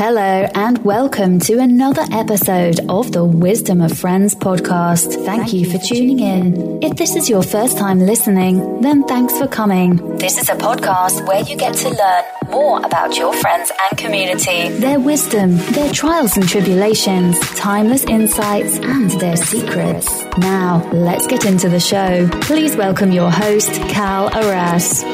Hello, and welcome to another episode of the Wisdom of Friends podcast. Thank you for tuning in. If this is your first time listening, then thanks for coming. This is a podcast where you get to learn more about your friends and community, their wisdom, their trials and tribulations, timeless insights, and their secrets. Now, let's get into the show. Please welcome your host, Cal Arras.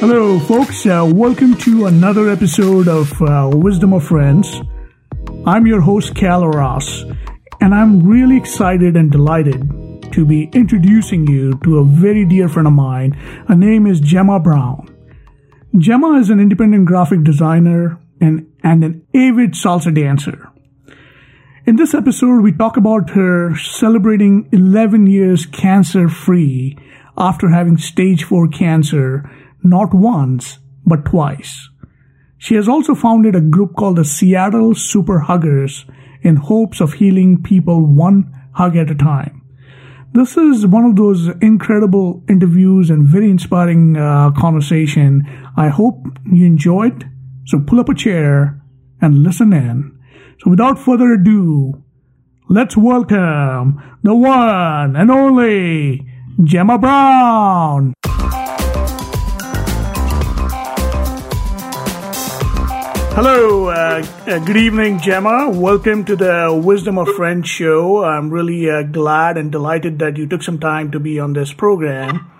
Hello, folks. Uh, welcome to another episode of uh, Wisdom of Friends. I'm your host, Cal Ross, and I'm really excited and delighted to be introducing you to a very dear friend of mine. Her name is Jemma Brown. Jemma is an independent graphic designer and, and an avid salsa dancer. In this episode, we talk about her celebrating 11 years cancer free after having stage 4 cancer not once, but twice. She has also founded a group called the Seattle Super Huggers in hopes of healing people one hug at a time. This is one of those incredible interviews and very inspiring uh, conversation. I hope you enjoyed. So pull up a chair and listen in. So without further ado, let's welcome the one and only Jemma Brown. Hello, uh, uh, good evening, Jemma. Welcome to the Wisdom of Friends show. I'm really uh, glad and delighted that you took some time to be on this program.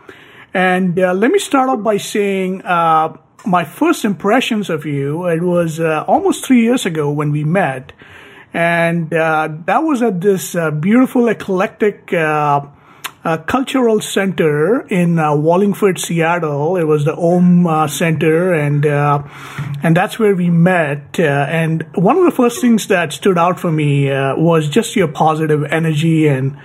And uh, let me start off by saying uh, my first impressions of you. It was almost three years ago when we met, and that was at this beautiful, eclectic uh, cultural center in uh, Wallingford, Seattle. It was the Om uh, Center, and uh, and that's where we met. Uh, and one of the first things that stood out for me uh, was just your positive energy and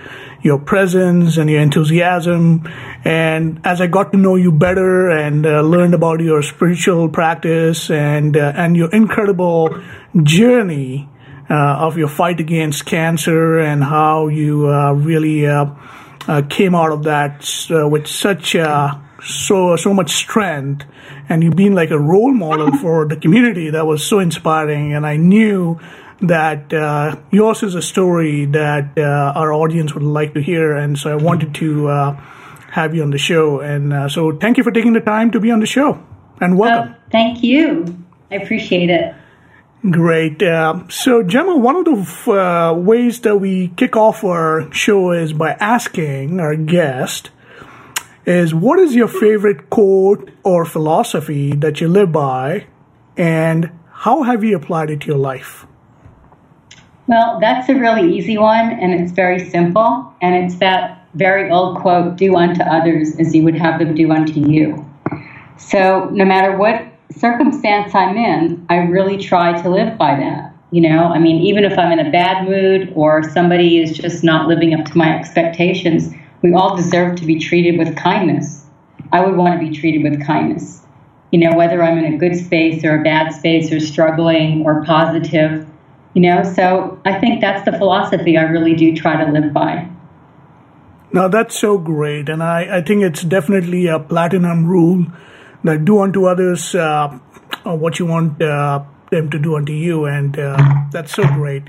your presence and your enthusiasm. And as I got to know you better and learned about your spiritual practice and and your incredible journey of your fight against cancer and how you really uh, came out of that uh, with such uh, so so much strength, and you've been like a role model for the community. That was so inspiring, and I knew that uh, yours is a story that uh, our audience would like to hear, and so I wanted to uh, have you on the show. And so, thank you for taking the time to be on the show, and welcome. thank you. I appreciate it. Great. Uh, so, Jemma, one of the uh, ways that we kick off our show is by asking our guest is what is your favorite quote or philosophy that you live by, and how have you applied it to your life? Well, that's a really easy one, and it's very simple. And it's that very old quote do unto others as you would have them do unto you. So, no matter what circumstance I'm in, I really try to live by that. You know, I mean, even if I'm in a bad mood or somebody is just not living up to my expectations, we all deserve to be treated with kindness. I would want to be treated with kindness. You know, whether I'm in a good space or a bad space or struggling or positive, you know, so I think that's the philosophy I really do try to live by. Now, that's so great. And I, I think it's definitely a platinum rule that do unto others uh, what you want uh, them to do unto you, and uh, that's so great.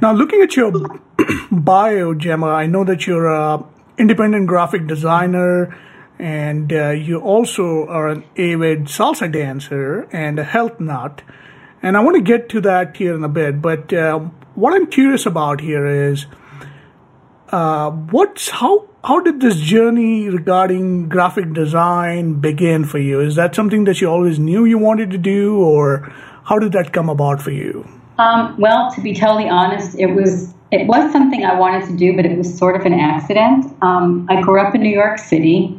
Now, looking at your bio, Jemma, I know that you're an independent graphic designer, and uh, you also are an avid salsa dancer and a health nut. And I want to get to that here in a bit, but uh, what I'm curious about here is uh, what's how how did this journey regarding graphic design begin for you? Is that something that you always knew you wanted to do, or how did that come about for you? Um, well, to be totally honest, it was it was something I wanted to do, but it was sort of an accident. Um, I grew up in New York City,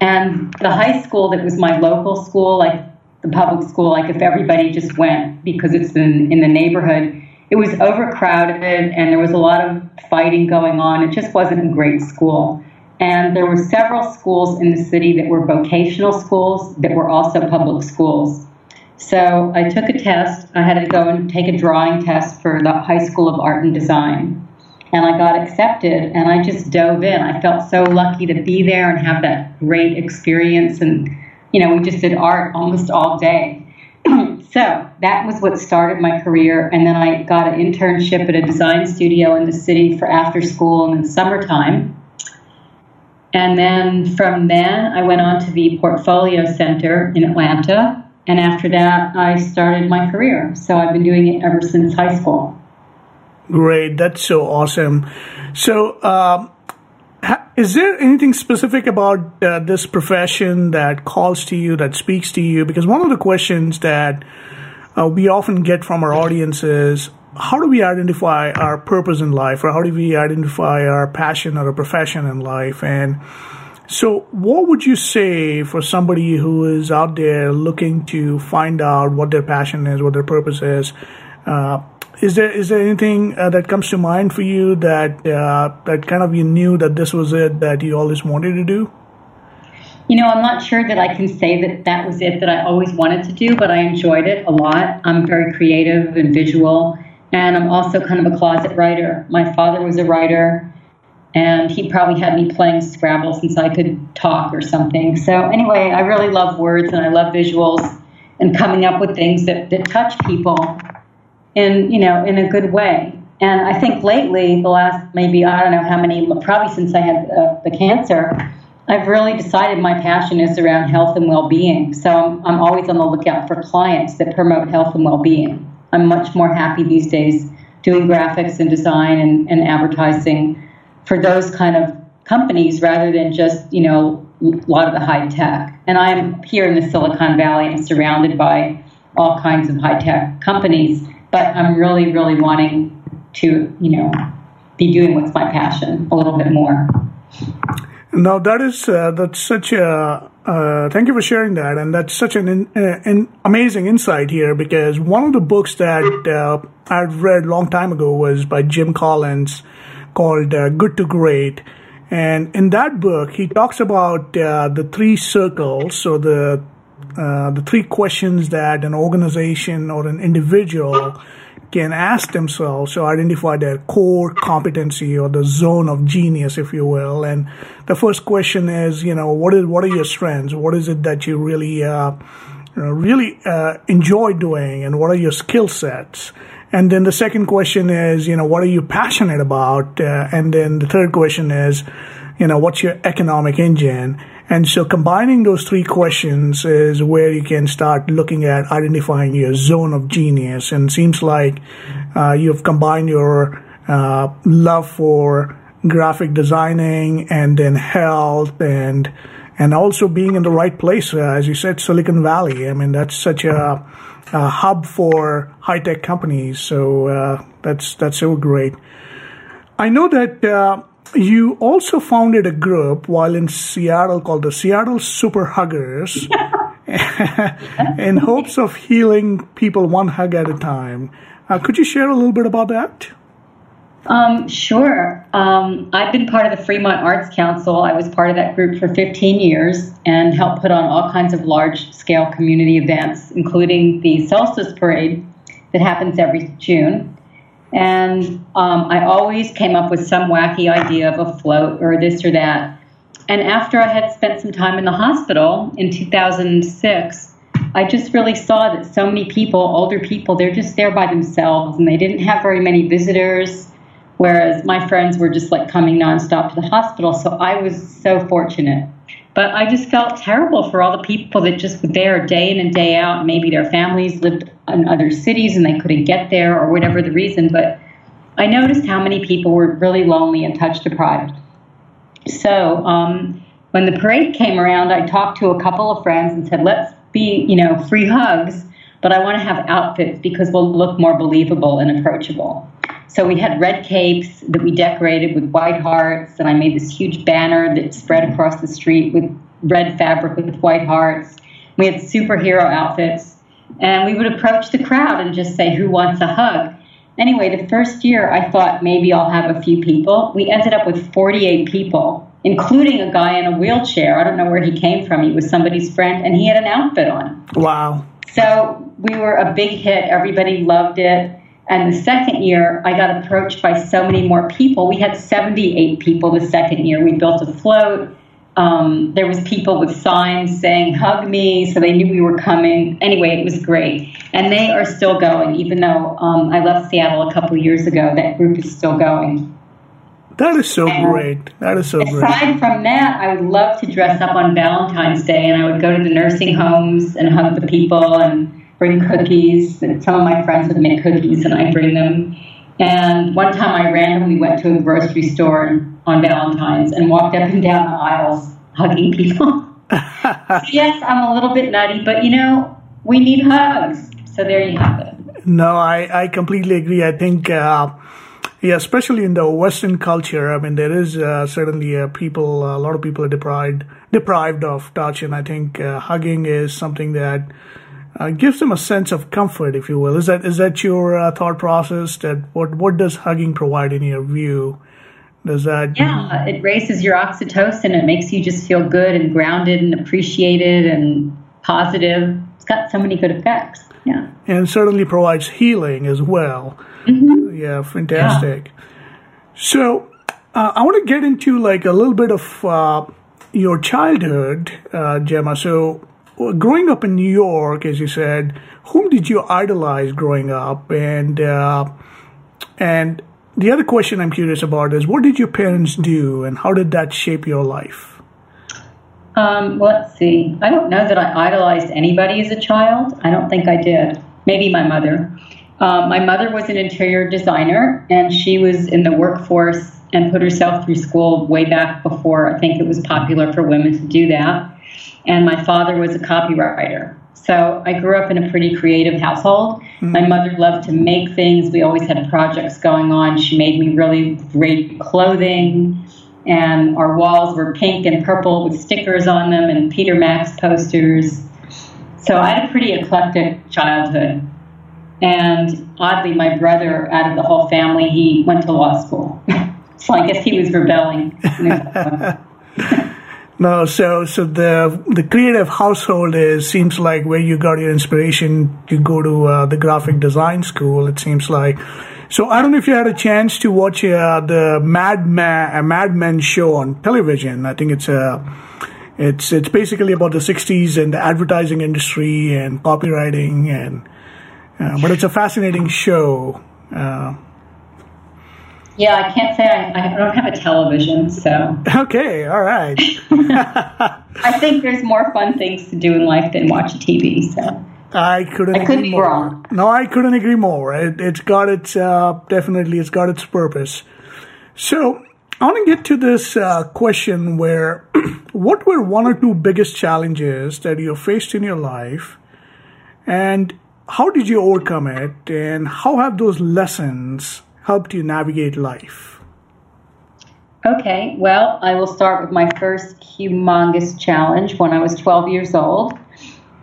and the high school that was my local school, like the public school, like if everybody just went because it's in, in the neighborhood, it was overcrowded and there was a lot of fighting going on. It just wasn't a great school. And there were several schools in the city that were vocational schools that were also public schools. So I took a test. I had to go and take a drawing test for the High School of Art and Design. And I got accepted and I just dove in. I felt so lucky to be there and have that great experience and you know, we just did art almost all day. So that was what started my career. And then I got an internship at a design studio in the city for after school and in the summertime. And then from then, I went on to the Portfolio Center in Atlanta. And after that, I started my career. So I've been doing it ever since high school. Great. That's so awesome. So, um, is there anything specific about uh, this profession that calls to you, that speaks to you? Because one of the questions that uh, we often get from our audience is how do we identify our purpose in life, or how do we identify our passion or a profession in life? And so, what would you say for somebody who is out there looking to find out what their passion is, what their purpose is? Uh, is there is there anything uh, that comes to mind for you that uh, that kind of you knew that this was it that you always wanted to do? You know, I'm not sure that I can say that that was it that I always wanted to do, but I enjoyed it a lot. I'm very creative and visual, and I'm also kind of a closet writer. My father was a writer, and he probably had me playing Scrabble since I could talk or something. So, anyway, I really love words and I love visuals and coming up with things that, that touch people in you know in a good way. And I think lately, the last maybe I don't know how many, probably since I had uh, the cancer, I've really decided my passion is around health and well-being. So I'm, I'm always on the lookout for clients that promote health and well-being. I'm much more happy these days doing graphics and design and, and advertising for those kind of companies rather than just you know a lot of the high tech. And I'm here in the Silicon Valley. I'm surrounded by all kinds of high tech companies but I'm really, really wanting to, you know, be doing what's my passion a little bit more. Now that is uh, that's such a uh, thank you for sharing that, and that's such an, in, uh, an amazing insight here because one of the books that uh, I've read a long time ago was by Jim Collins called uh, Good to Great, and in that book he talks about uh, the three circles, or the uh, the three questions that an organization or an individual can ask themselves to identify their core competency or the zone of genius, if you will. And the first question is, you know, what is what are your strengths? What is it that you really uh, really uh, enjoy doing, and what are your skill sets? And then the second question is, you know, what are you passionate about? Uh, and then the third question is, you know, what's your economic engine? And so combining those three questions is where you can start looking at identifying your zone of genius. And seems like uh, you've combined your uh, love for graphic designing and then health and and also being in the right place, uh, as you said, Silicon Valley. I mean, that's such a, a hub for high tech companies. So uh, that's that's so great. I know that uh, you also founded a group while in Seattle called the Seattle Super Huggers in hopes of healing people one hug at a time. Uh, could you share a little bit about that? Um, sure. Um, I've been part of the Fremont Arts Council. I was part of that group for 15 years and helped put on all kinds of large scale community events, including the Solstice Parade that happens every June. And um, I always came up with some wacky idea of a float or this or that. And after I had spent some time in the hospital in 2006, I just really saw that so many people, older people, they're just there by themselves and they didn't have very many visitors, whereas my friends were just like coming nonstop to the hospital. So I was so fortunate. But I just felt terrible for all the people that just were there day in and day out. Maybe their families lived in other cities and they couldn't get there or whatever the reason. But I noticed how many people were really lonely and touch deprived. So um, when the parade came around, I talked to a couple of friends and said, let's be, you know, free hugs, but I want to have outfits because we'll look more believable and approachable. So we had red capes that we decorated with white hearts, and I made this huge banner that spread across the street with red fabric with white hearts. We had superhero outfits, and we would approach the crowd and just say, Who wants a hug? Anyway, the first year I thought maybe I'll have a few people. We ended up with 48 people, including a guy in a wheelchair. I don't know where he came from. He was somebody's friend, and he had an outfit on. Wow. So we were a big hit. Everybody loved it. And the second year, I got approached by so many more people. We had 78 people the second year. We built a float. Um, there was people with signs saying "hug me," so they knew we were coming. Anyway, it was great, and they are still going. Even though um, I left Seattle a couple years ago, that group is still going. That is so and great. That is so aside great. Aside from that, I would love to dress up on Valentine's Day, and I would go to the nursing homes and hug the people and bring cookies. And some of my friends would make cookies, and I'd bring them. And one time, I randomly went to a grocery store on Valentine's and walked up and down the aisles hugging people. yes, I'm a little bit nutty, but you know, we need hugs. So there you have it. No, I, I completely agree. I think, uh, yeah, especially in the Western culture, I mean, there is uh, certainly uh, people, a lot of people are deprived deprived of touch, and I think uh, hugging is something that uh, gives them a sense of comfort, if you will. Is that is that your uh, thought process? That what what does hugging provide in your view? Does that? Yeah, it raises your oxytocin. It makes you just feel good and grounded and appreciated and positive. It's got so many good effects. Yeah, and certainly provides healing as well. Mm-hmm. Yeah, fantastic. Yeah. So uh, I want to get into like a little bit of uh, your childhood, uh, Jemma. So growing up in New York, as you said, whom did you idolize growing up, and uh, and the other question I'm curious about is what did your parents do and how did that shape your life? Um, let's see. I don't know that I idolized anybody as a child. I don't think I did. Maybe my mother. Um, my mother was an interior designer and she was in the workforce and put herself through school way back before I think it was popular for women to do that. And my father was a copywriter. So I grew up in a pretty creative household. Mm-hmm. My mother loved to make things. We always had projects going on. She made me really great clothing, and our walls were pink and purple with stickers on them and Peter Max posters. So I had a pretty eclectic childhood. And oddly, my brother, out of the whole family, he went to law school. so I guess he was rebelling. No, so so the the creative household is seems like where you got your inspiration to go to uh, the graphic design school. It seems like. So I don't know if you had a chance to watch uh, the Mad Men, Mad Men show on television. I think it's a. Uh, it's it's basically about the '60s and the advertising industry and copywriting and, uh, but it's a fascinating show. Yeah, I can't say I, I don't have a television, so. Okay, all right. I think there's more fun things to do in life than watch TV, so. I couldn't. I could be more. wrong. No, I couldn't agree more. It, has got its uh, definitely. It's got its purpose. So I want to get to this uh, question: where, what were one or two biggest challenges that you faced in your life, and how did you overcome it, and how have those lessons helped you navigate life? Okay, well, I will start with my first humongous challenge when I was 12 years old.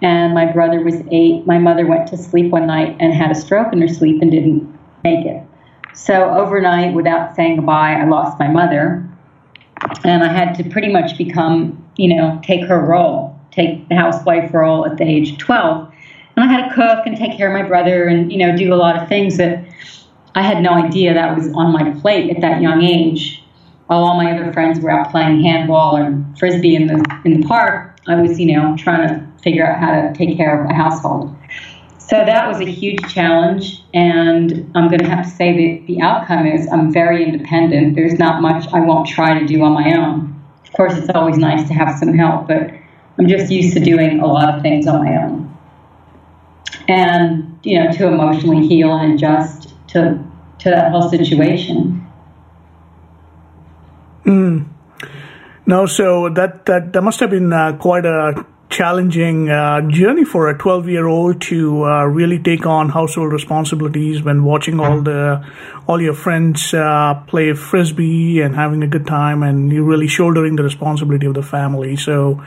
And my brother was eight. My mother went to sleep one night and had a stroke in her sleep and didn't make it. So, overnight, without saying goodbye, I lost my mother. And I had to pretty much become, you know, take her role, take the housewife role at the age of 12. And I had to cook and take care of my brother and, you know, do a lot of things that I had no idea that was on my plate at that young age. While all my other friends were out playing handball or frisbee in the in the park, I was, you know, trying to figure out how to take care of a household. So that was a huge challenge, and I'm going to have to say that the outcome is I'm very independent. There's not much I won't try to do on my own. Of course, it's always nice to have some help, but I'm just used to doing a lot of things on my own. And, you know, to emotionally heal and adjust to to that whole situation. Mm. No, so that that that must have been uh, quite a challenging uh, journey for a 12 year old to uh, really take on household responsibilities when watching all the all your friends uh, play frisbee and having a good time and you really shouldering the responsibility of the family so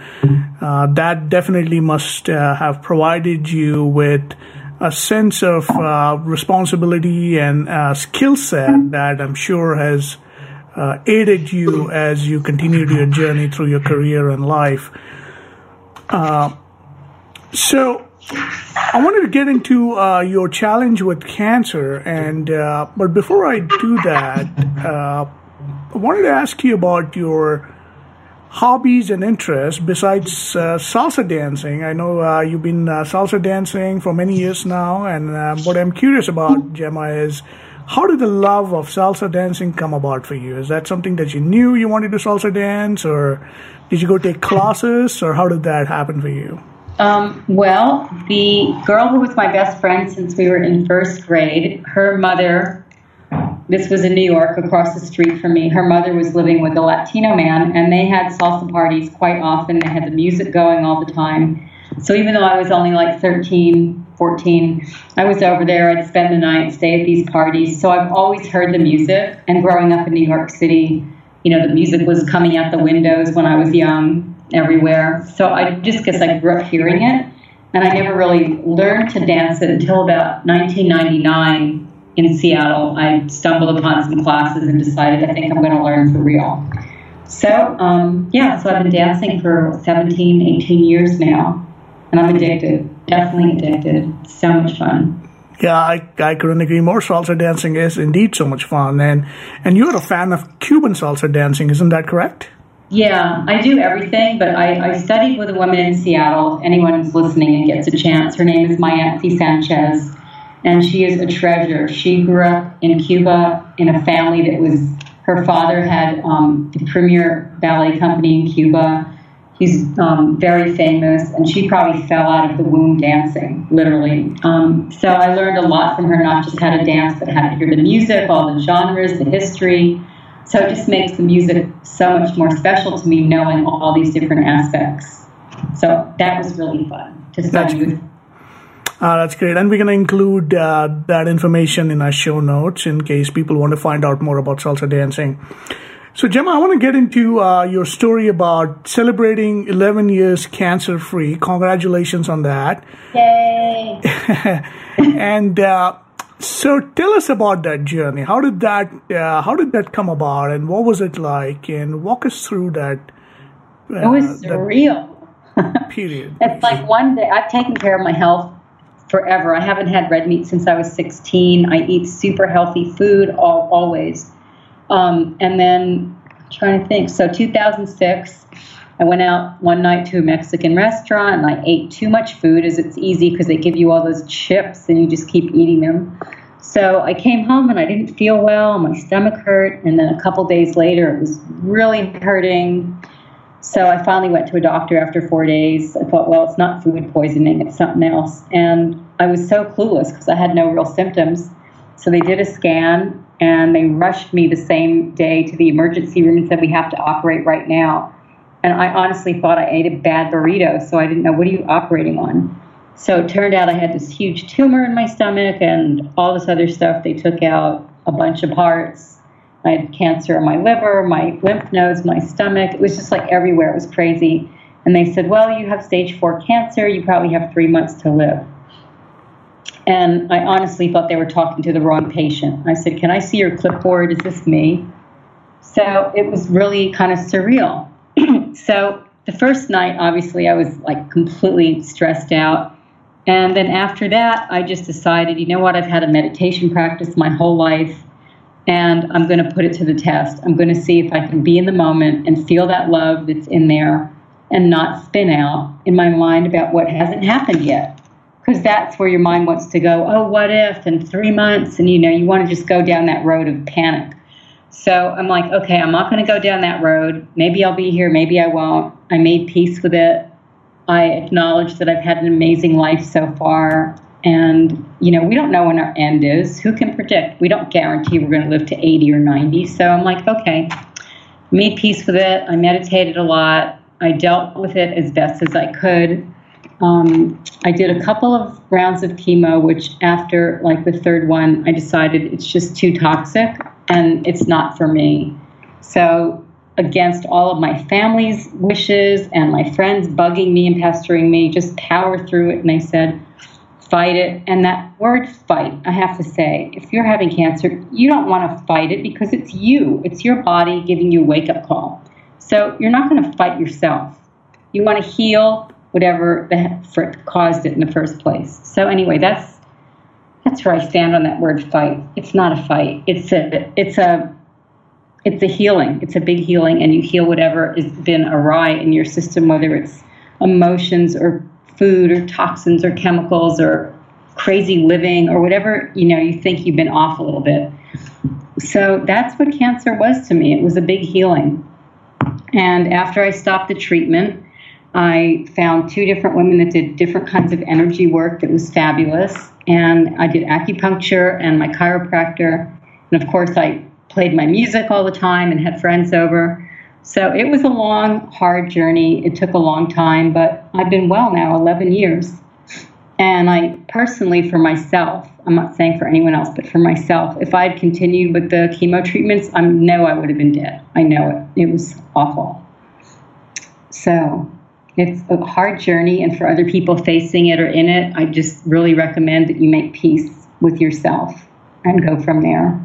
uh, that definitely must uh, have provided you with a sense of uh, responsibility and uh, skill set that I'm sure has uh, aided you as you continued your journey through your career and life. Uh, so, I wanted to get into uh, your challenge with cancer, and uh, but before I do that, I wanted to ask you about your hobbies and interests besides uh, salsa dancing. I know uh, you've been uh, salsa dancing for many years now, and uh, what I'm curious about, Jemma, is how did the love of salsa dancing come about for you? Is that something that you knew you wanted to salsa dance, or did you go take classes, or how did that happen for you? Um, well, the girl who was my best friend since we were in first grade, her mother this was in New York, across the street from me. Her mother was living with a Latino man, and they had salsa parties quite often. They had the music going all the time. So even though I was only like 13, 14, I was over there. I'd spend the night, stay at these parties. So I've always heard the music. And growing up in New York City, you know, the music was coming out the windows when I was young, everywhere. So I just guess I grew up hearing it. And I never really learned to dance it until about 1999 in Seattle, I stumbled upon some classes and decided I think I'm going to learn for real. So, um, yeah, so I've been dancing for 17, 18 years now, and I'm addicted. Definitely addicted. so much fun. Yeah, I, I couldn't agree more. Salsa dancing is indeed so much fun. And, and you're a fan of Cuban salsa dancing, isn't that correct? Yeah, I do everything, but I, I studied with a woman in Seattle. Anyone who's listening and gets a chance, her name is Mayanthi Sanchez and she is a treasure. She grew up in Cuba in a family that was, her father had um, the premier ballet company in Cuba. He's um, very famous, and she probably fell out of the womb dancing, literally. Um, so I learned a lot from her, not just how to dance, but how to hear the music, all the genres, the history. So it just makes the music so much more special to me, knowing all these different aspects. So that was really fun to study with uh, that's great. And we're going to include uh, that information in our show notes in case people want to find out more about salsa dancing. So, Jemma, I want to get into uh, your story about celebrating 11 years cancer free. Congratulations on that. Yay! and uh, so, tell us about that journey. How did that uh, How did that come about, and what was it like? And walk us through that. it was surreal. period. it's like one day I've taken care of my health forever. I haven't had red meat since I was 16. I eat super healthy food all, always. Um, and then I'm trying to think. So 2006, I went out one night to a Mexican restaurant and I ate too much food as it's easy because they give you all those chips and you just keep eating them. So I came home and I didn't feel well. My stomach hurt. And then a couple days later, it was really hurting. So I finally went to a doctor after four days. I thought, well, it's not food poisoning, it's something else. And I was so clueless because I had no real symptoms. So they did a scan and they rushed me the same day to the emergency room and said, we have to operate right now. And I honestly thought I ate a bad burrito, so I didn't know what are you operating on. So it turned out I had this huge tumor in my stomach and all this other stuff. They took out a bunch of parts I had cancer in my liver, my lymph nodes, my stomach. It was just like everywhere. It was crazy. And they said, Well, you have stage four cancer. You probably have three months to live. And I honestly thought they were talking to the wrong patient. I said, Can I see your clipboard? Is this me? So it was really kind of surreal. so the first night, obviously, I was like completely stressed out. And then after that, I just decided, you know what? I've had a meditation practice my whole life and I'm going to put it to the test. I'm going to see if I can be in the moment and feel that love that's in there and not spin out in my mind about what hasn't happened yet. Because that's where your mind wants to go, oh, what if, in three months? And you know, you want to just go down that road of panic. So I'm like, okay, I'm not going to go down that road. Maybe I'll be here, maybe I won't. I made peace with it. I acknowledge that I've had an amazing life so far. And, you know, we don't know when our end is. Who can predict? We don't guarantee we're going to live to 80 or 90. So I'm like, okay, made peace with it. I meditated a lot. I dealt with it as best as I could. Um, I did a couple of rounds of chemo, which after like the third one, I decided it's just too toxic and it's not for me. So, against all of my family's wishes and my friends bugging me and pestering me, just power through it. And I said, fight it. And that word fight, I have to say, if you're having cancer, you don't want to fight it because it's you, it's your body giving you a wake up call. So you're not going to fight yourself. You want to heal whatever the caused it in the first place. So anyway, that's that's where I stand on that word fight. It's not a fight. It's a it's a it's a healing. It's a big healing, and you heal whatever has been awry in your system, whether it's emotions or food or toxins or chemicals or crazy living or whatever you know you think you've been off a little bit. So that's what cancer was to me. It was a big healing. And after I stopped the treatment, I found two different women that did different kinds of energy work that was fabulous. And I did acupuncture and my chiropractor. And of course, I played my music all the time and had friends over. So it was a long, hard journey. It took a long time, but I've been well now 11 years. And I personally, for myself, I'm not saying for anyone else, but for myself, if I had continued with the chemo treatments, I know I would have been dead. I know it. It was awful. So it's a hard journey, and for other people facing it or in it, I just really recommend that you make peace with yourself and go from there.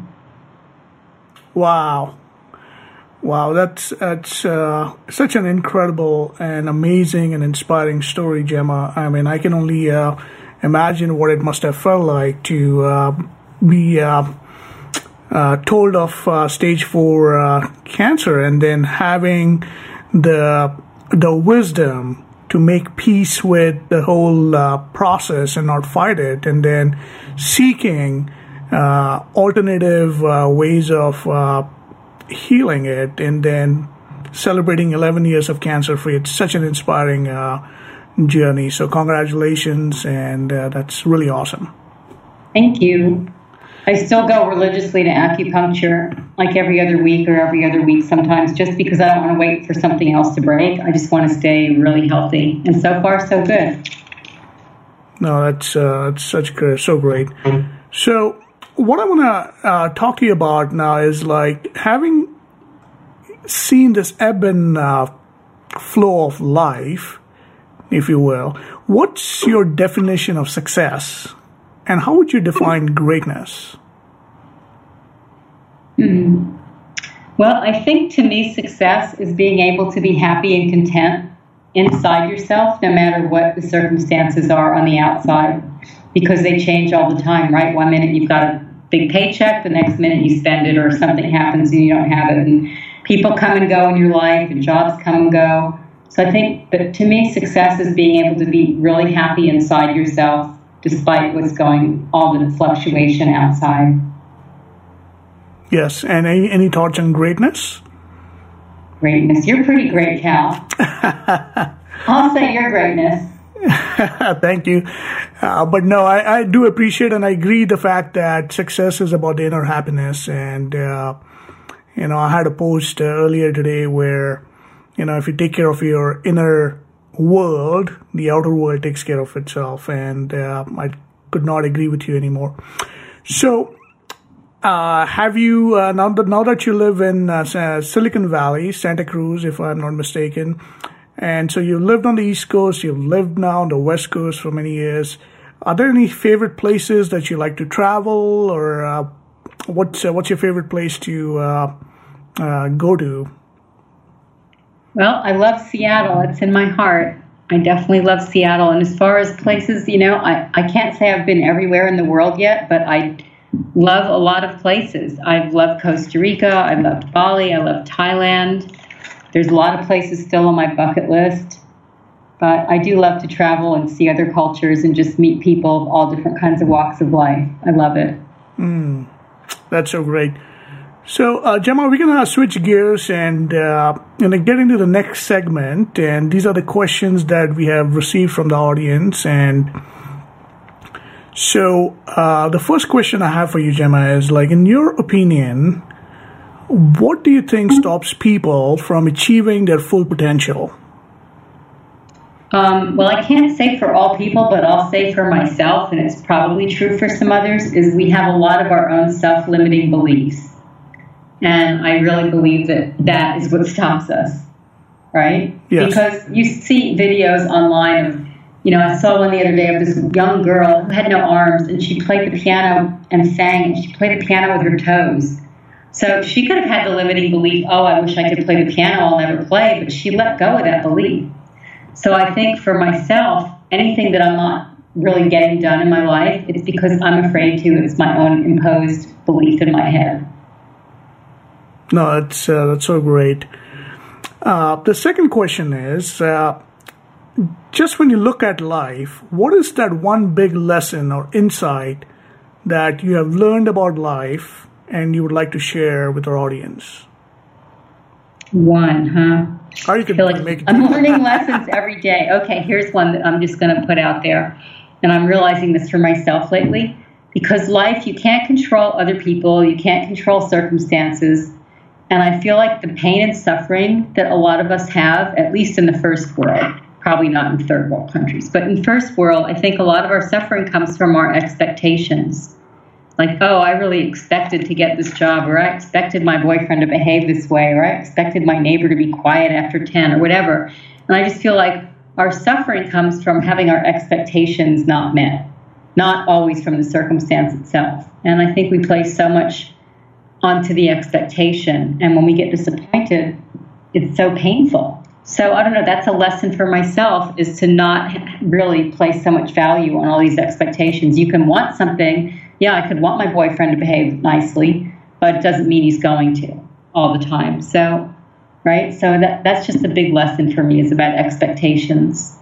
Wow. Wow, that's that's uh, such an incredible and amazing and inspiring story, Jemma. I mean, I can only uh, imagine what it must have felt like to uh, be uh, uh, told of uh, stage four cancer and then having the the wisdom to make peace with the whole process and not fight it, and then seeking alternative ways of healing it and then celebrating 11 years of cancer free. It's such an inspiring uh, journey. So, congratulations, and uh, that's really awesome. Thank you. I still go religiously to acupuncture like every other week or every other week sometimes just because I don't want to wait for something else to break. I just want to stay really healthy. And so far, so good. No, that's, uh, that's such so great. So, what I want to uh, talk to you about now is like having seen this ebb and uh, flow of life, if you will. What's your definition of success, and how would you define greatness? Mm. Well, I think to me, success is being able to be happy and content inside yourself, no matter what the circumstances are on the outside because they change all the time, right? One minute you've got a big paycheck, the next minute you spend it, or something happens and you don't have it. And people come and go in your life, and jobs come and go. So I think that to me, success is being able to be really happy inside yourself, despite what's going, all the fluctuation outside. Yes, and any, any thoughts on greatness? Greatness. You're pretty great, Cal. I'll say your greatness. Thank you. Uh, but no, I, I, do appreciate and I agree the fact that success is about inner happiness. And, uh, you know, I had a post uh, earlier today where, you know, if you take care of your inner world, the outer world takes care of itself. And uh, I could not agree with you anymore. So, uh, have you uh, now that now that you live in Silicon Valley, Santa Cruz, if I'm not mistaken? And so you lived on the East Coast, you've lived now on the West Coast for many years. Are there any favorite places that you like to travel, or uh, what's uh, what's your favorite place to uh, uh go to? Well, I love Seattle. It's in my heart. I definitely love Seattle. And as far as places, you know, I, I can't say I've been everywhere in the world yet, but I love a lot of places. I've loved Costa Rica, I've loved Bali, I love Thailand. There's a lot of places still on my bucket list, but I do love to travel and see other cultures and just meet people of all different kinds of walks of life. I love it. Mm, that's so great. So, uh, Jemma, we're going to switch gears and uh, and get into the next segment. And these are the questions that we have received from the audience. And so, uh, the first question I have for you, Jemma, is like, in your opinion, what do you think stops people from achieving their full potential? Um, well, I can't say for all people, but I'll say for myself, and it's probably true for some others, is we have a lot of our own self limiting beliefs. And I really believe that that is what stops us, right? Yes. Because you see videos online of, you know, I saw one the other day of this young girl who had no arms and she played the piano and sang, and she played the piano with her toes. So she could have had the limiting belief, oh, I wish I could play the piano, I'll never play, but she let go of that belief. So I think for myself, anything that I'm not really getting done in my life, it's because I'm afraid to. It's my own imposed belief in my head. No, that's uh, that's so great. Uh, the second question is uh, just when you look at life, what is that one big lesson or insight that you have learned about life and you would like to share with our audience? One, huh? Or you could like make learning lessons every day. Okay, here's one that I'm just going to put out there. And I'm realizing this for myself lately. Because life, you can't control other people, you can't control circumstances. And I feel like the pain and suffering that a lot of us have, at least in the first world, probably not in third world countries, but in first world, I think a lot of our suffering comes from our expectations. Like, oh, I really expected to get this job, or I expected my boyfriend to behave this way, or I expected my neighbor to be quiet after 10, or whatever. And I just feel like our suffering comes from having our expectations not met, not always from the circumstance itself. And I think we place so much onto the expectation. And when we get disappointed, it's so painful. So I don't know, that's a lesson for myself is to not really place so much value on all these expectations. You can want something. Yeah, I could want my boyfriend to behave nicely, but it doesn't mean he's going to all the time. So, right? So that, that's just a big lesson for me is about expectations.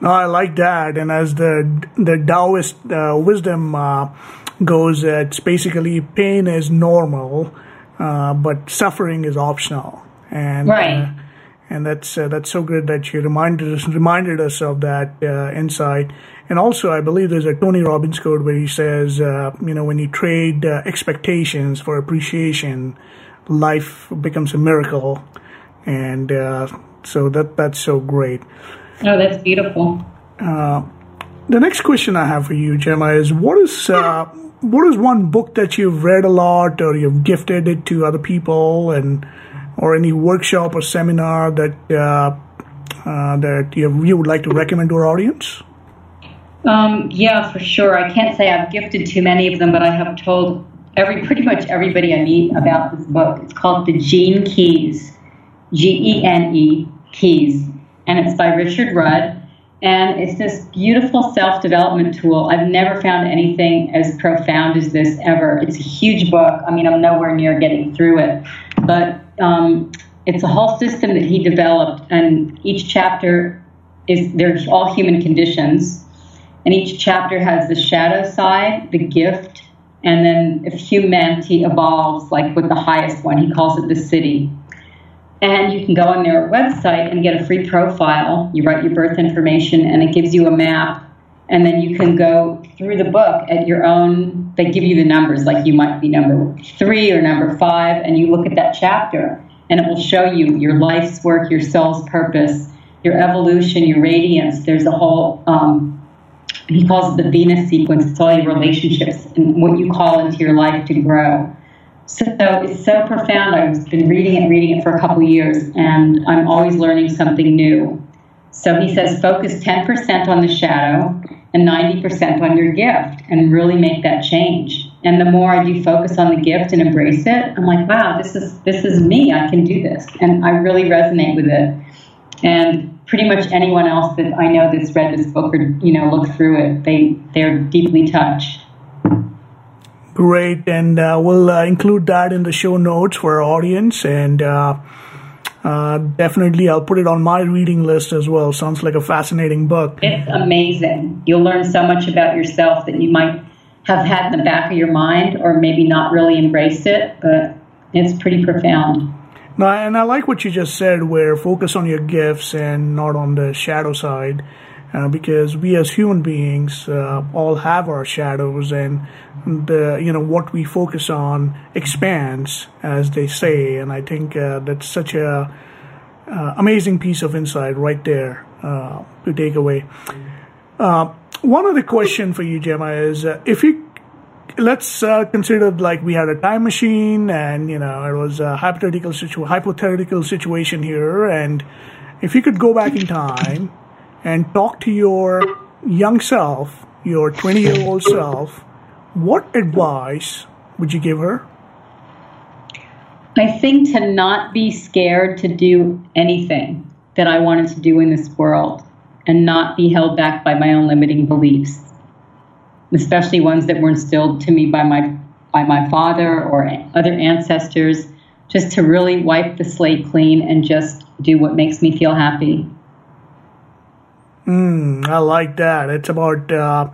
No, I like that. And as the the Taoist uh, wisdom uh, goes, it's basically pain is normal, uh, but suffering is optional. And right. And that's uh, that's so good that you reminded us reminded us of that uh, insight. And also, I believe there's a Tony Robbins quote where he says, uh, you know, when you trade uh, expectations for appreciation, life becomes a miracle. And uh, so that that's so great. Oh, that's beautiful. Uh, the next question I have for you, Jemma, is what is what is one book that you've read a lot or you've gifted it to other people and or any workshop or seminar that uh, uh, that you, you would like to recommend to our audience? Um, yeah, for sure. I can't say I've gifted too many of them, but I have told every pretty much everybody I meet about this book. It's called The Gene Keys, G E N E Keys, and it's by Richard Rudd. And it's this beautiful self development tool. I've never found anything as profound as this ever. It's a huge book. I mean, I'm nowhere near getting through it, but um, it's a whole system that he developed, and each chapter is they're all human conditions, and each chapter has the shadow side, the gift, and then if humanity evolves, like with the highest one, he calls it the siddhi. And you can go on their website and get a free profile. You write your birth information, and it gives you a map. And then you can go through the book at your own. They give you the numbers, like you might be number three or number five, and you look at that chapter, and it will show you your life's work, your soul's purpose, your evolution, your radiance. There's a whole. Um, he calls it the Venus sequence. It's all your relationships and what you call into your life to grow. So it's so profound. I've been reading it, reading it for a couple years, and I'm always learning something new. So he says focus 10% on the shadow and 90% on your gift and really make that change. And the more I do focus on the gift and embrace it, I'm like, wow, this is this is me. I can do this. And I really resonate with it. And pretty much anyone else that I know that's read this book or you know looked through it, they they're deeply touched. Great, and uh, we'll uh, include that in the show notes for our audience, and uh, uh, definitely I'll put it on my reading list as well. Sounds like a fascinating book. It's amazing. You'll learn so much about yourself that you might have had in the back of your mind, or maybe not really embraced it, but it's pretty profound. No, and I like what you just said, where focus on your gifts and not on the shadow side. Uh, because we as human beings uh, all have our shadows and the you know what we focus on expands as they say. And i think uh, that's such a uh, amazing piece of insight right there uh, to take away. Uh, one other question for you jemma is if you let's consider like we had a time machine and you know it was a hypothetical situ- hypothetical situation here. And if you could go back in time and talk to your young self, your 20 year old self, what advice would you give her? I think to not be scared to do anything that I wanted to do in this world and not be held back by my own limiting beliefs, especially ones that were instilled to me by my by my father or other ancestors. just to really wipe the slate clean and just do what makes me feel happy. Mm, I like that. It's about uh,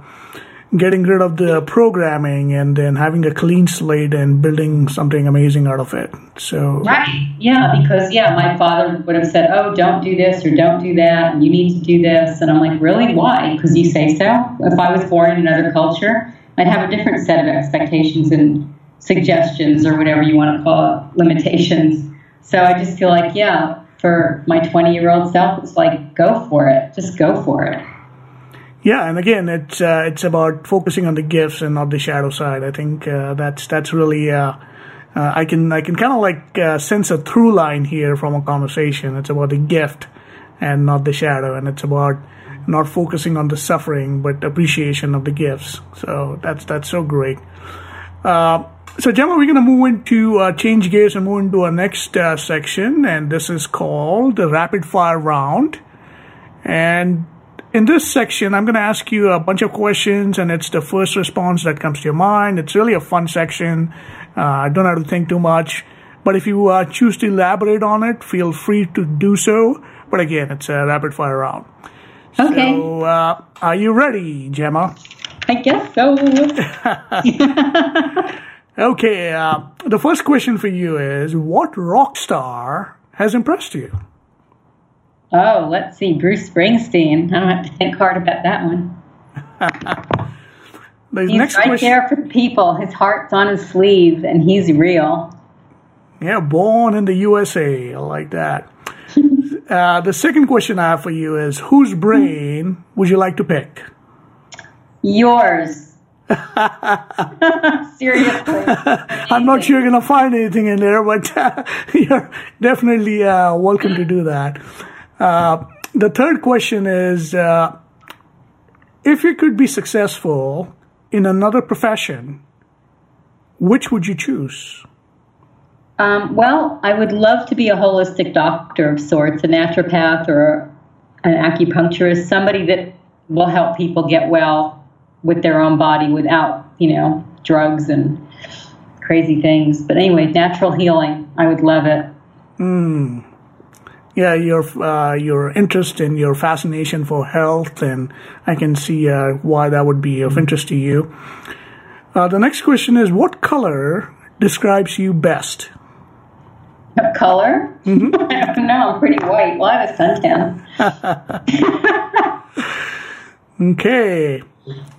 getting rid of the programming and then having a clean slate and building something amazing out of it. So right, yeah, because yeah, my father would have said, "Oh, don't do this or don't do that, and you need to do this," and I'm like, "Really? Why? Because you say so." If I was born in another culture, I'd have a different set of expectations and suggestions or whatever you want to call it, limitations. So I just feel like, yeah, for my 20 year old self, it's like, go for it. Just go for it. Yeah, and again, it's uh, it's about focusing on the gifts and not the shadow side. I think uh, that's that's really uh, uh I can I can kind of like uh, sense a through line here from a conversation. It's about the gift and not the shadow, and it's about not focusing on the suffering but appreciation of the gifts. So that's that's so great. Uh, so, Jemma, we're going to move into uh, change gears and move into our next uh, section, and this is called the rapid fire round. And in this section, I'm going to ask you a bunch of questions, and it's the first response that comes to your mind. It's really a fun section. Uh, I don't have to think too much. But if you uh, choose to elaborate on it, feel free to do so. But again, it's a rapid fire round. Okay. So, uh, are you ready, Jemma? I guess so. Okay, uh, the first question for you is what rock star has impressed you? Oh, let's see, Bruce Springsteen. I don't have to think hard about that one. the he's right question, there for the people. His heart's on his sleeve, and he's real. Yeah, born in the USA. I like that. uh, the second question I have for you is whose brain would you like to pick? Yours. Seriously. I'm not sure you're going to find anything in there, but you're definitely uh, welcome to do that. Uh, the third question is uh, if you could be successful in another profession, which would you choose? Um, well, I would love to be a holistic doctor of sorts, a naturopath or an acupuncturist, somebody that will help people get well with their own body without, you know, drugs and crazy things. But anyway, natural healing, I would love it. Mm. Yeah, your uh, your interest and your fascination for health, and I can see uh, why that would be of interest to you. Uh, the next question is, what color describes you best? What color? Mm-hmm. I don't know. I'm pretty white. Well, I have a suntan. okay.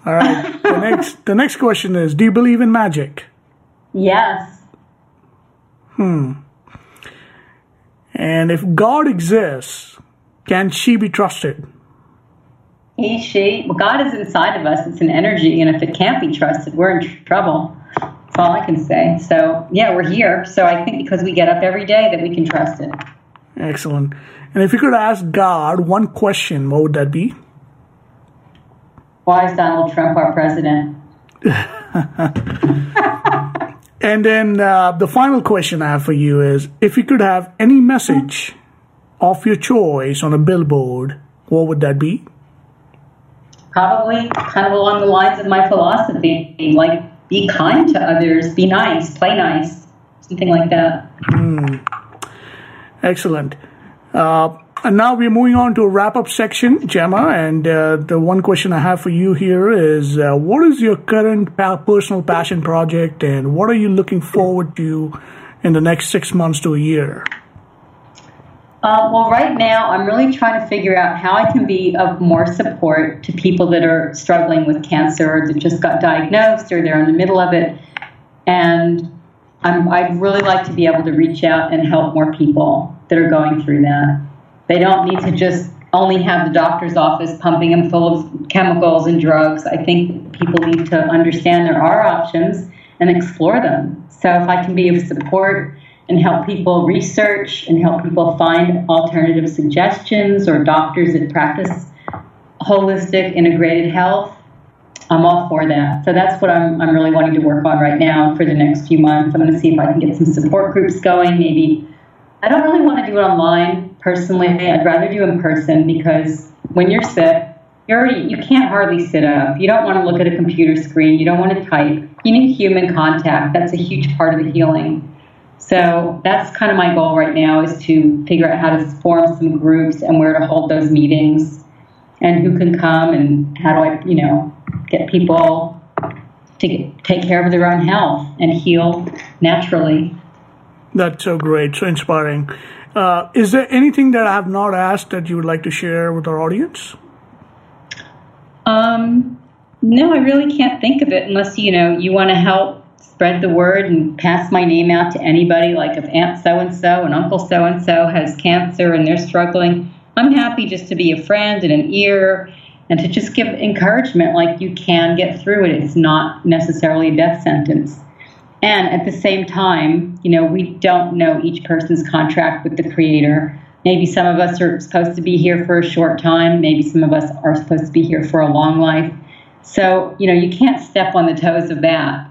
All right. The next the next question is: Do you believe in magic? Yes. Hmm. And if God exists, can she be trusted? He, she. Well, God is inside of us. It's an energy, and if it can't be trusted, we're in trouble. That's all I can say. So yeah, we're here. So I think because we get up every day, that we can trust it. Excellent. And if you could ask God one question, what would that be? Why is Donald Trump our president? and then uh, the final question I have for you is if you could have any message of your choice on a billboard, what would that be? Probably kind of along the lines of my philosophy, like be kind to others, be nice, play nice, something like that. Mm. Excellent. Uh, and now we're moving on to a wrap up section, Jemma. And uh, the one question I have for you here is uh, what is your current personal passion project and what are you looking forward to in the next six months to a year? Uh, well, right now, I'm really trying to figure out how I can be of more support to people that are struggling with cancer or that just got diagnosed or they're in the middle of it. And I'm, I'd really like to be able to reach out and help more people that are going through that. They don't need to just only have the doctor's office pumping them full of chemicals and drugs. I think people need to understand there are options and explore them. So if I can be of support and help people research and help people find alternative suggestions or doctors that practice holistic integrated health, I'm all for that. So that's what I'm, I'm really wanting to work on right now for the next few months. I'm going to see if I can get some support groups going, maybe I don't really want to do it online personally. I'd rather do in person because when you're sick, you're already, you can't hardly sit up. You don't want to look at a computer screen. You don't want to type. You need human contact. That's a huge part of the healing. So that's kind of my goal right now is to figure out how to form some groups and where to hold those meetings and who can come and how do I, you know, get people to get, take care of their own health and heal naturally. That's so great, so inspiring. Uh, is there anything that I have not asked that you would like to share with our audience? Um, no, I really can't think of it unless you know you want to help spread the word and pass my name out to anybody. Like if Aunt so and so and Uncle so and so has cancer and they're struggling, I'm happy just to be a friend and an ear and to just give encouragement. Like you can get through it. It's not necessarily a death sentence. And at the same time, you know, we don't know each person's contract with the Creator. Maybe some of us are supposed to be here for a short time. Maybe some of us are supposed to be here for a long life. So, you know, you can't step on the toes of that.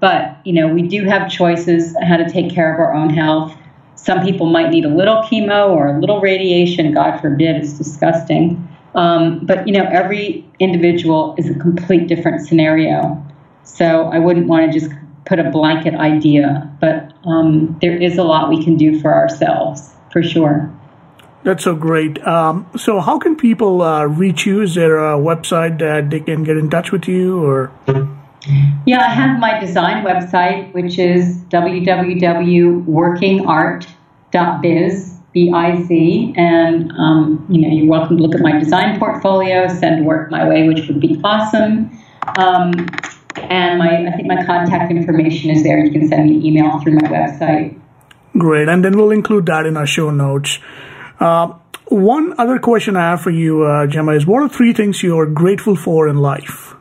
But, you know, we do have choices how to take care of our own health. Some people might need a little chemo or a little radiation. God forbid, it's disgusting. Um, but, you know, every individual is a complete different scenario. So I wouldn't want to just put a blanket idea, but um, there is a lot we can do for ourselves, for sure. That's so great. Um, so, how can people uh, reach you? Is there a website that they can get in touch with you, or? Yeah, I have my design website, which is www.workingart.biz, B-I-Z, and um, you know you're welcome to look at my design portfolio, send work my way, which would be awesome. Um, and my I think my contact information is there. You can send me an email through my website. Great, and then we'll include that in our show notes. Uh, one other question I have for you, uh, Jemma, is what are three things you're grateful for in life?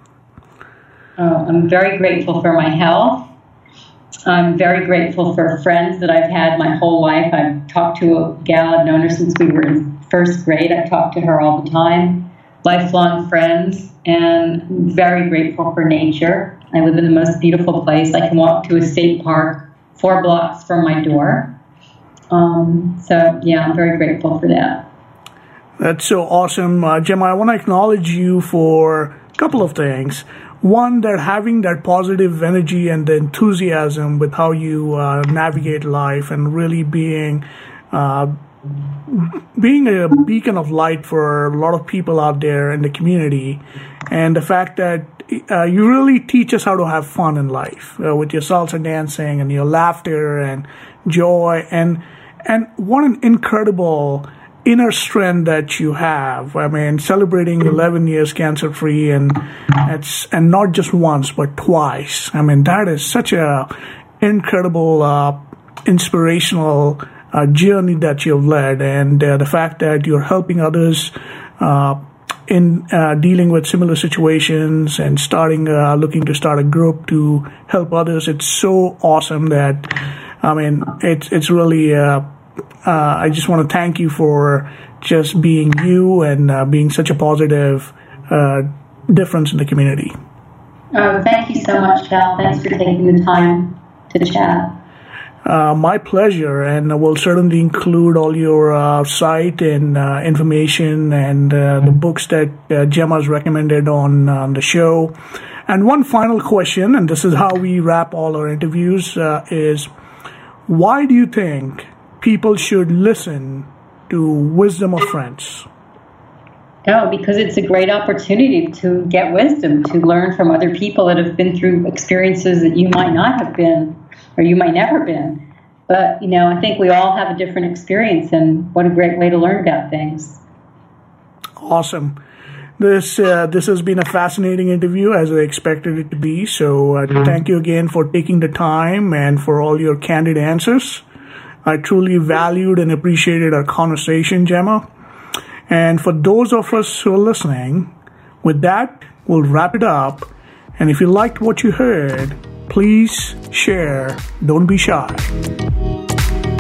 Uh, I'm very grateful for my health. I'm very grateful for friends that I've had my whole life. I've talked to a gal, I've known her since we were in first grade. I talk to her all the time. Lifelong friends, and very grateful for nature. I live in the most beautiful place. I can walk to a state park four blocks from my door. Um, so, yeah, I'm very grateful for that. That's so awesome. Uh, Jemma, I want to acknowledge you for a couple of things. One, that having that positive energy and the enthusiasm with how you uh, navigate life and really being uh, being a beacon of light for a lot of people out there in the community, and the fact that uh, you really teach us how to have fun in life uh, with your salsa dancing and your laughter and joy and and what an incredible inner strength that you have. I mean, celebrating 11 years cancer free and it's and not just once but twice. I mean, that is such a incredible, uh, inspirational journey that you've led, and uh, the fact that you're helping others. Uh, in uh, dealing with similar situations and starting uh, looking to start a group to help others, it's so awesome that I mean it's it's really uh, I just want to thank you for just being you and uh, being such a positive uh, difference in the community. Oh, thank you so much, Cal. Thanks for taking the time to chat. Uh, my pleasure, and we'll certainly include all your uh, site and uh, information and uh, the books that uh, Jemma's recommended on, on the show. And one final question, and this is how we wrap all our interviews: is why do you think people should listen to Wisdom of Friends? No, because it's a great opportunity to get wisdom, to learn from other people that have been through experiences that you might not have been or you might never been. But, you know, I think we all have a different experience, and what a great way to learn about things. Awesome. This uh, this has been a fascinating interview as I expected it to be. So uh, mm-hmm. thank you again for taking the time and for all your candid answers. I truly valued and appreciated our conversation, Jemma. And for those of us who are listening, with that, we'll wrap it up. And if you liked what you heard, please share. Don't be shy.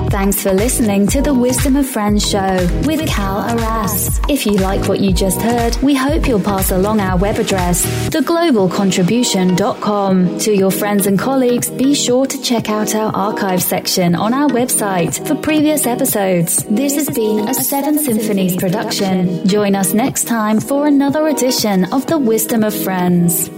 Thanks for listening to the Wisdom of Friends show with Cal Arras. If you like what you just heard, we hope you'll pass along our web address, theglobalcontribution.com. To your friends and colleagues, be sure to check out our archive section on our website for previous episodes. This has been a Seven Symphonies production. Join us next time for another edition of the Wisdom of Friends.